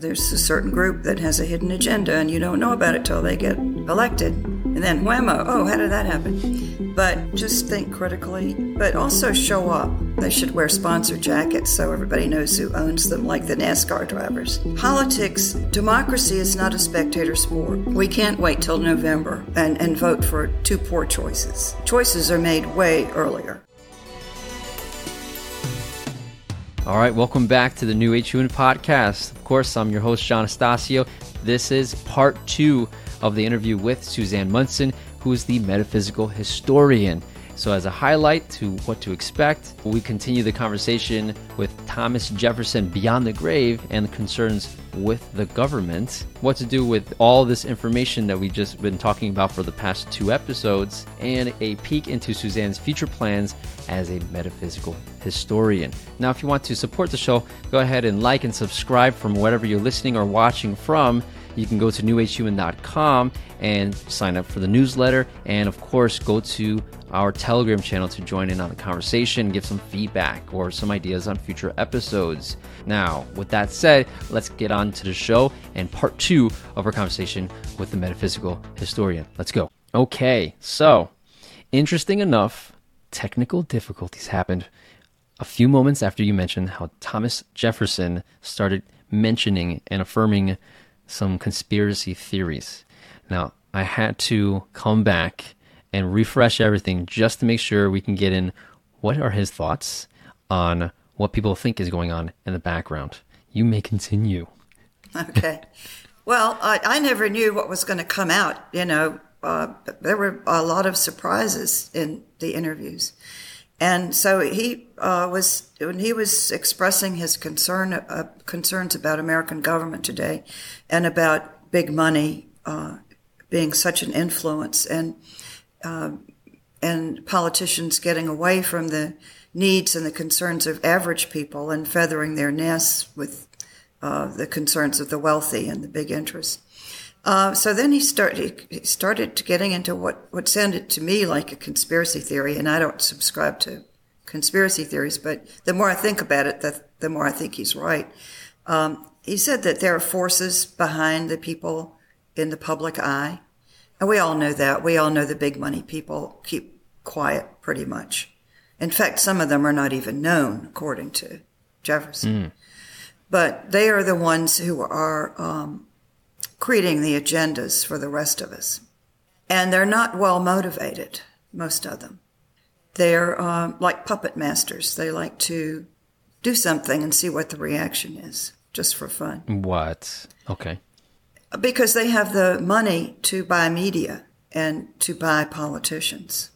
there's a certain group that has a hidden agenda and you don't know about it till they get elected. And then whammo, oh, how did that happen? But just think critically, but also show up. They should wear sponsor jackets so everybody knows who owns them, like the NASCAR drivers. Politics, democracy is not a spectator sport. We can't wait till November and, and vote for two poor choices. Choices are made way earlier. All right, welcome back to the New Human Podcast. Of course, I'm your host, John Astasio. This is part two of the interview with Suzanne Munson, who is the metaphysical historian. So, as a highlight to what to expect, we continue the conversation with Thomas Jefferson beyond the grave and the concerns with the government, what to do with all this information that we've just been talking about for the past two episodes, and a peek into Suzanne's future plans as a metaphysical historian. Now, if you want to support the show, go ahead and like and subscribe from whatever you're listening or watching from. You can go to newagehuman.com and sign up for the newsletter. And of course, go to our Telegram channel to join in on the conversation, give some feedback or some ideas on future episodes. Now, with that said, let's get on to the show and part two of our conversation with the metaphysical historian. Let's go. Okay, so interesting enough, technical difficulties happened a few moments after you mentioned how Thomas Jefferson started mentioning and affirming some conspiracy theories. Now, I had to come back and refresh everything just to make sure we can get in what are his thoughts on what people think is going on in the background. You may continue. Okay. Well, I, I never knew what was going to come out. You know, uh, there were a lot of surprises in the interviews. And so he uh, was when he was expressing his concern uh, concerns about American government today, and about big money uh, being such an influence, and uh, and politicians getting away from the needs and the concerns of average people and feathering their nests with uh, the concerns of the wealthy and the big interests. Uh, so then he started he started getting into what, what sounded to me like a conspiracy theory, and I don't subscribe to conspiracy theories, but the more I think about it, the, the more I think he's right. Um, he said that there are forces behind the people in the public eye, and we all know that. We all know the big money people keep quiet pretty much. In fact, some of them are not even known, according to Jefferson. Mm. But they are the ones who are um, creating the agendas for the rest of us. And they're not well motivated, most of them. They're uh, like puppet masters. They like to do something and see what the reaction is, just for fun. What? Okay. Because they have the money to buy media and to buy politicians.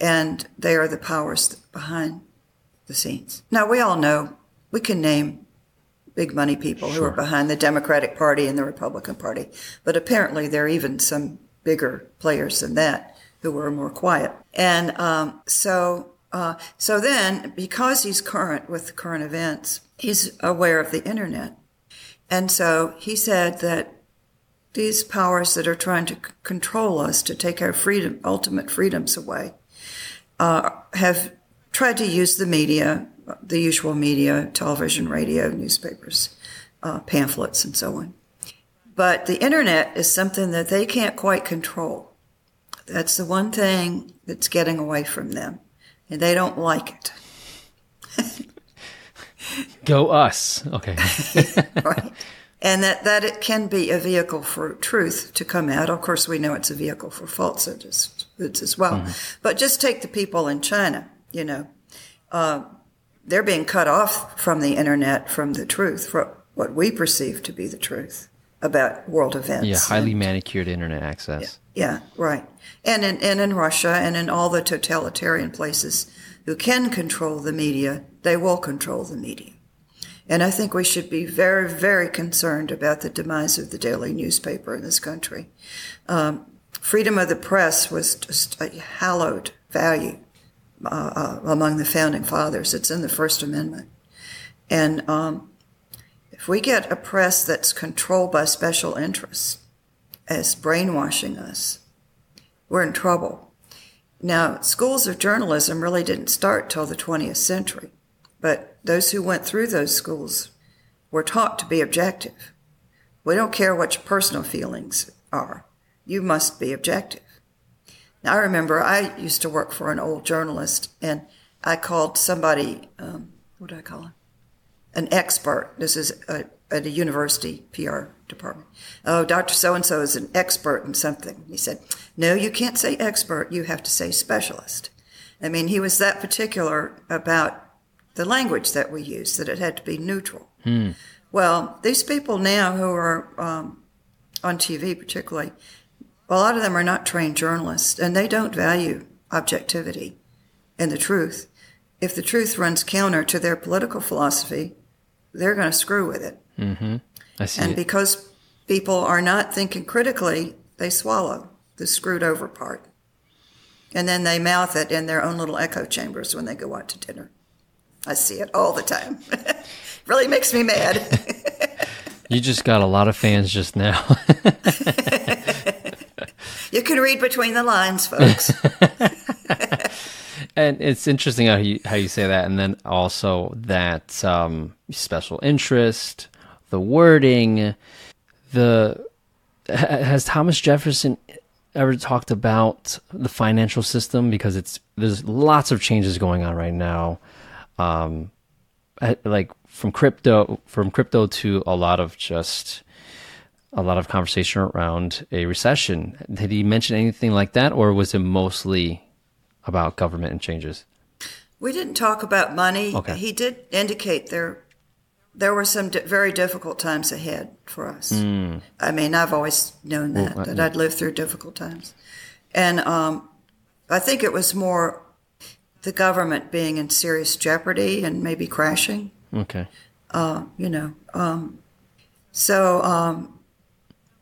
And they are the powers behind the scenes. Now, we all know, we can name big money people sure. who are behind the Democratic Party and the Republican Party. But apparently, there are even some bigger players than that who are more quiet. And um, so, uh, so then, because he's current with current events, he's aware of the internet. And so he said that these powers that are trying to c- control us, to take our freedom, ultimate freedoms away, uh, have tried to use the media the usual media, television, radio, newspapers, uh, pamphlets, and so on. But the internet is something that they can't quite control. That's the one thing that's getting away from them, and they don't like it. Go us. Okay. right. And that, that it can be a vehicle for truth to come out. Of course, we know it's a vehicle for falsehood as, well. Mm-hmm. But just take the people in China, you know. Uh, they're being cut off from the internet, from the truth, from what we perceive to be the truth about world events. Yeah, highly and, manicured internet access. Yeah, yeah, right. And in, and in Russia and in all the totalitarian places who can control the media, they will control the media. And I think we should be very, very concerned about the demise of the daily newspaper in this country. Um, freedom of the press was just a hallowed value uh, uh, among the founding fathers. It's in the First Amendment. And um, if we get a press that's controlled by special interests as brainwashing us, we're in trouble. Now, schools of journalism really didn't start till the 20th century, but those who went through those schools were taught to be objective We don't care what your personal feelings are. You must be objective. Now, I remember I used to work for an old journalist, and I called somebody, um, what do I call him? An expert. This is a, at a university PR department. Oh, Dr. So and so is an expert in something. He said, No, you can't say expert. You have to say specialist. I mean, he was that particular about the language that we use, that it had to be neutral. Hmm. Well, these people now who are um, on TV, particularly, a lot of them are not trained journalists and they don't value objectivity and the truth. If the truth runs counter to their political philosophy, they're going to screw with it. Mm-hmm. I see. And because people are not thinking critically, they swallow the screwed over part. And then they mouth it in their own little echo chambers when they go out to dinner. I see it all the time. really makes me mad. you just got a lot of fans just now. you can read between the lines, folks. and it's interesting how you how you say that, and then also that um, special interest, the wording, the has Thomas Jefferson ever talked about the financial system because it's there's lots of changes going on right now, um, like from crypto from crypto to a lot of just a lot of conversation around a recession. Did he mention anything like that, or was it mostly about government and changes? We didn't talk about money. Okay. He did indicate there there were some di- very difficult times ahead for us. Mm. I mean, I've always known that Well, that I'd lived through difficult times, and um, I think it was more the government being in serious jeopardy and maybe crashing. Okay. Uh, you know, um, so um,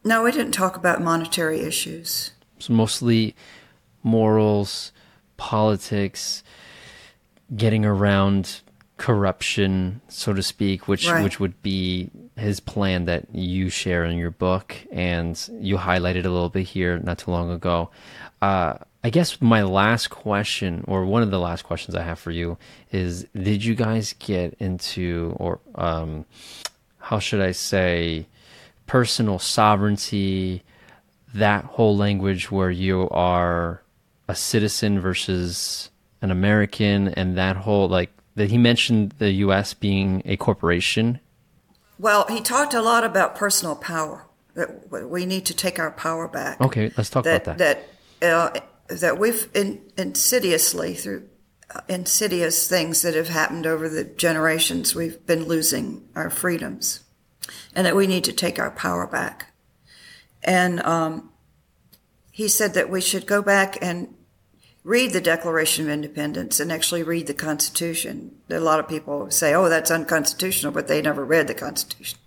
no, we didn't talk about monetary issues. It's mostly morals, politics, getting around corruption, so to speak, which Right. which would be his plan that you share in your book, and you highlighted a little bit here not too long ago. Uh, I guess my last question, or one of the last questions I have for you, is: Did you guys get into, or um, how should I say, personal sovereignty? that whole language where you are a citizen versus an American, and that whole like that he mentioned the U.S. being a corporation. Well, he talked a lot about personal power. That we need to take our power back. Okay, let's talk that about that. that uh, that we've in, insidiously through uh, insidious things that have happened over the generations we've been losing our freedoms and that we need to take our power back and um, he said that we should go back and read the declaration of independence and actually read the constitution a lot of people say oh that's unconstitutional but they never read the constitution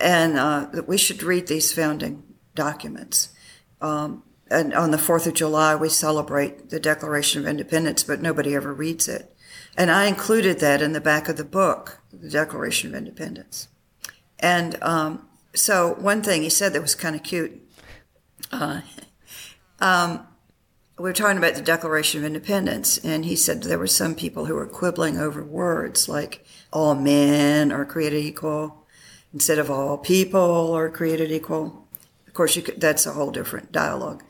and uh, that we should read these founding documents um, and on the 4th of July, we celebrate the Declaration of Independence, but nobody ever reads it. And I included that in the back of the book, the Declaration of Independence. And um, so one thing he said that was kind of cute. Uh, um, we were talking about the Declaration of Independence, and he said there were some people who were quibbling over words like all men are created equal instead of all people are created equal. Of course, could, that's a whole different dialogue.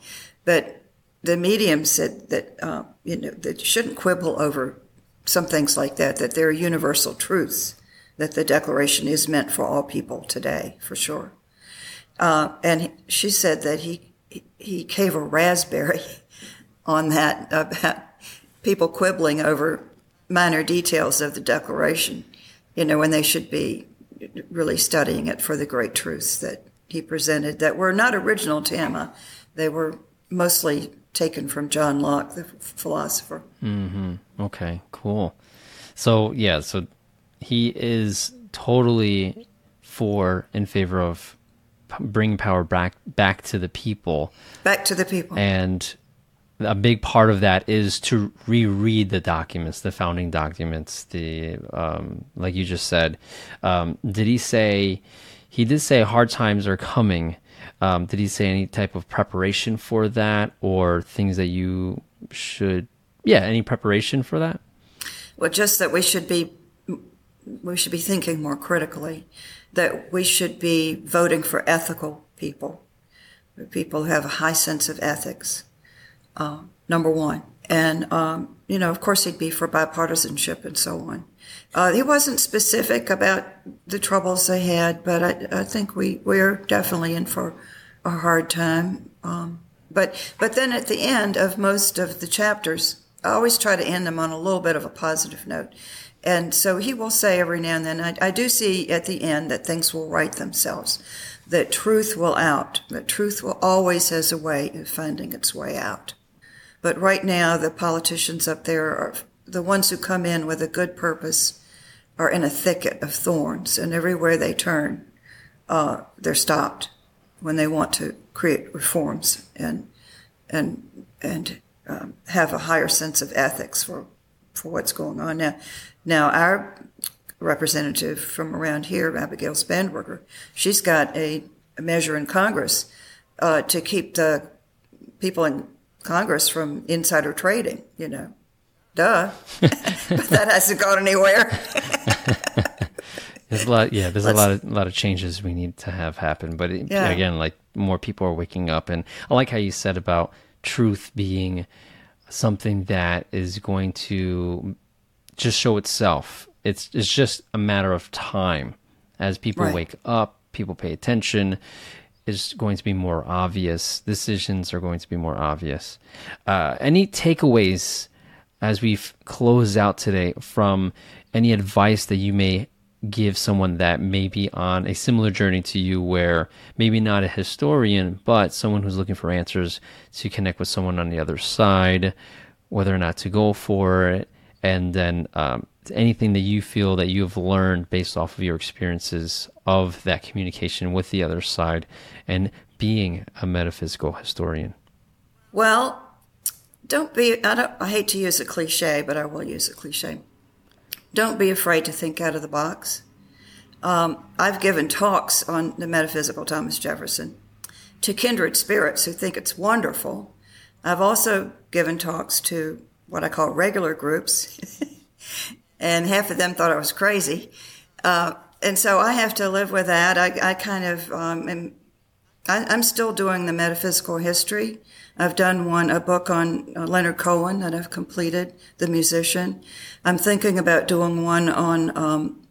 But the medium said that uh, you know that you shouldn't quibble over some things like that. That there are universal truths. That the Declaration is meant for all people today, for sure. Uh, and he, she said that he he gave a raspberry on that about people quibbling over minor details of the Declaration. You know, when they should be really studying it for the great truths that he presented that were not original to him. Uh, They were mostly taken from John Locke, the philosopher. Mm-hmm. Okay, cool. So yeah, so he is totally for in favor of bringing power back back to the people, Back to the people. and a big part of that is to reread the documents, the founding documents. The um, like you just said, um, did he say? He did say hard times are coming. Um, did he say any type of preparation for that, or things that you should? Yeah, any preparation for that? Well, just that we should be we should be thinking more critically, that we should be voting for ethical people, people who have a high sense of ethics. Uh, number one, and um, you know, of course, he'd be for bipartisanship and so on. Uh, he wasn't specific about the troubles they had, but I, I think we we're definitely in for a hard time. Um, but but then at the end of most of the chapters, I always try to end them on a little bit of a positive note. And so he will say every now and then, I, I do see at the end that things will right themselves, that truth will out, that truth will always has a way of finding its way out. But right now, the politicians up there are the ones who come in with a good purpose are in a thicket of thorns, and everywhere they turn, uh, they're stopped when they want to create reforms and and and um, have a higher sense of ethics for for what's going on now. Now our representative from around here, Abigail Spanberger, she's got a, a measure in Congress uh, to keep the people in Congress from insider trading. You know, duh, but that hasn't gone anywhere. There's a lot, yeah. There's Let's, a lot of a lot of changes we need to have happen, but it, yeah. again, like more people are waking up, and I like how you said about truth being something that is going to just show itself. It's it's just a matter of time as people right. wake up, people pay attention. Is going to be more obvious. Decisions are going to be more obvious. Uh, any takeaways as we close out today from any advice that you may give someone that may be on a similar journey to you where maybe not a historian but someone who's looking for answers to connect with someone on the other side whether or not to go for it and then um, anything that you feel that you've learned based off of your experiences of that communication with the other side and being a metaphysical historian well don't be I, don't, I hate to use a cliche but i will use a cliche don't be afraid to think out of the box. Um, I've given talks on the metaphysical Thomas Jefferson to kindred spirits who think it's wonderful. I've also given talks to what I call regular groups, and half of them thought I was crazy. Uh, and so I have to live with that. I, I kind of um, am, I, am still doing the metaphysical history. I've done one, a book on uh, Leonard Cohen that I've completed, the musician. I'm thinking about doing one on um,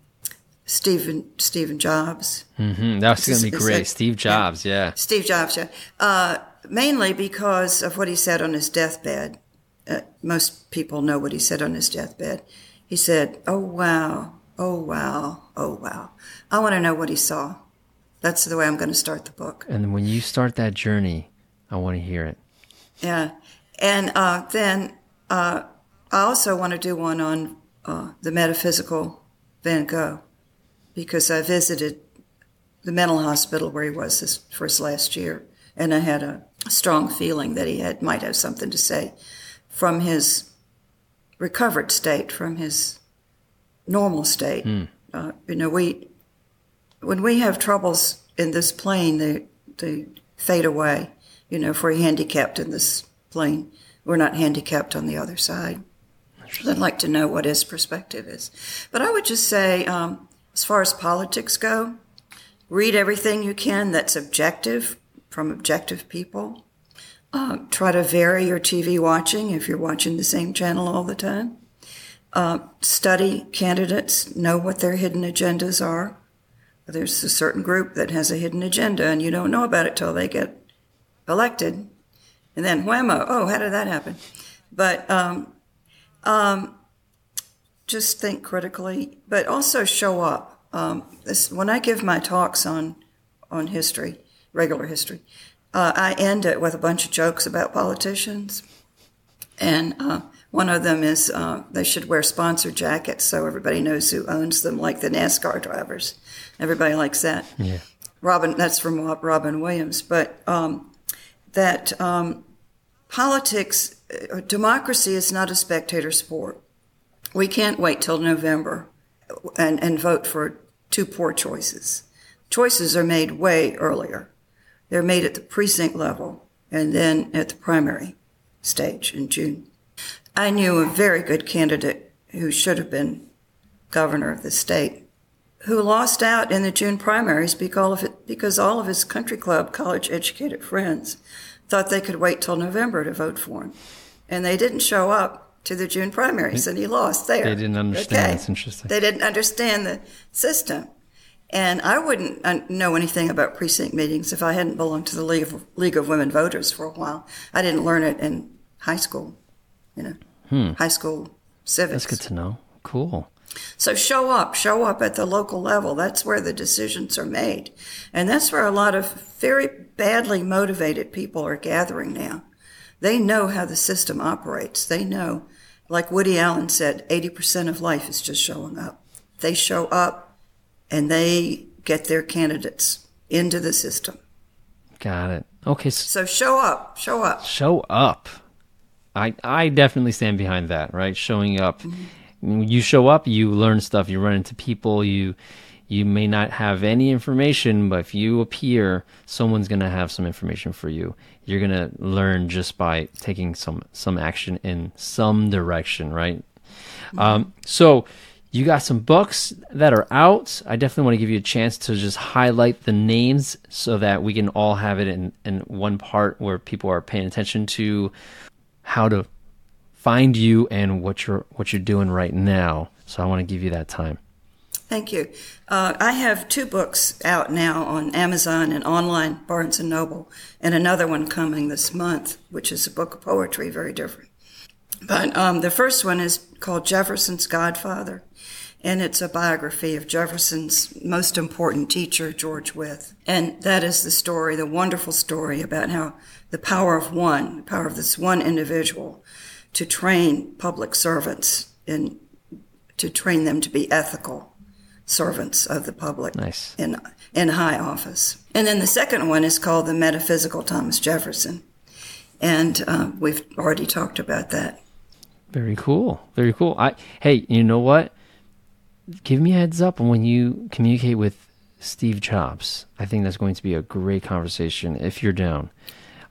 Stephen Stephen Jobs. Mm-hmm. That's going to be great. Steve Jobs, yeah. yeah. Steve Jobs, yeah. Uh, mainly because of what he said on his deathbed. Uh, most people know what he said on his deathbed. He said, "Oh wow, oh wow, oh wow. I want to know what he saw." That's the way I'm going to start the book. And when you start that journey, I want to hear it. Yeah, and uh, then uh, I also want to do one on uh, the metaphysical Van Gogh because I visited the mental hospital where he was this, for his last year, and I had a strong feeling that he had might have something to say from his recovered state, from his normal state. Mm. Uh, you know, we when we have troubles in this plane, they they fade away. You know, if we're handicapped in this plane, we're not handicapped on the other side. I'd like to know what his perspective is. But I would just say, um, as far as politics go, read everything you can that's objective from objective people. Uh, try to vary your TV watching if you're watching the same channel all the time. Uh, study candidates, know what their hidden agendas are. There's a certain group that has a hidden agenda, and you don't know about it till they get elected. And then whammo, oh, how did that happen? But um, um, just think critically, but also show up. Um, this, when I give my talks on on history, regular history, uh, I end it with a bunch of jokes about politicians, and uh, one of them is uh, they should wear sponsor jackets so everybody knows who owns them, like the NASCAR drivers. Everybody likes that. Yeah. Robin, that's from Robin Williams, but um, that um, politics uh, democracy is not a spectator sport. We can't wait till November and, and vote for two poor choices. Choices are made way earlier. They're made at the precinct level and then at the primary stage in June. I knew a very good candidate who should have been governor of the state who lost out in the June primaries because, of it, because all of his country club college educated friends thought they could wait till November to vote for him. And they didn't show up to the June primaries and he lost there. They didn't understand. Okay. That's interesting. They didn't understand the system. And I wouldn't know anything about precinct meetings if I hadn't belonged to the League of, League of Women Voters for a while. I didn't learn it in high school, you know, hmm. high school civics. That's good to know. Cool. So show up, show up at the local level. That's where the decisions are made. And that's where a lot of very badly motivated people are gathering now. They know how the system operates. They know, like Woody Allen said, 80% of life is just showing up. They show up and they get their candidates into the system. Got it. Okay. So show up, show up. Show up. I I definitely stand behind that, right? Showing up. Mm-hmm you show up, you learn stuff, you run into people, you you may not have any information, but if you appear, someone's going to have some information for you. You're going to learn just by taking some some action in some direction, right? Mm-hmm. Um, so you got some books that are out. I definitely want to give you a chance to just highlight the names so that we can all have it in, in one part where people are paying attention to how to find you and what you're what you're doing right now. So I want to give you that time. Thank you. Uh, I have two books out now on Amazon and online Barnes and Noble, and another one coming this month, which is a book of poetry, very different. But um, the first one is called Jefferson's Godfather, and it's a biography of Jefferson's most important teacher, George Wythe. And that is the story, the wonderful story about how the power of one, the power of this one individual, to train public servants and to train them to be ethical servants of the public nice. in in high office. And then the second one is called the Metaphysical Thomas Jefferson, and uh, we've already talked about that. Very cool. Very cool. I hey, you know what? Give me a heads up when you communicate with Steve Jobs. I think that's going to be a great conversation if you're down.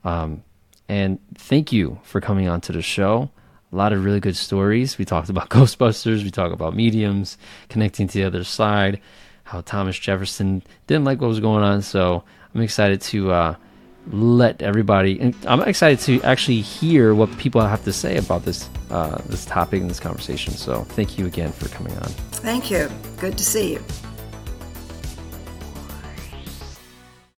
Um, and thank you for coming on to the show. A lot of really good stories. We talked about Ghostbusters, we talked about mediums, connecting to the other side, how Thomas Jefferson didn't like what was going on. So I'm excited to uh, let everybody. I'm excited to actually hear what people have to say about this uh, this topic and this conversation. So thank you again for coming on. Thank you. Good to see you.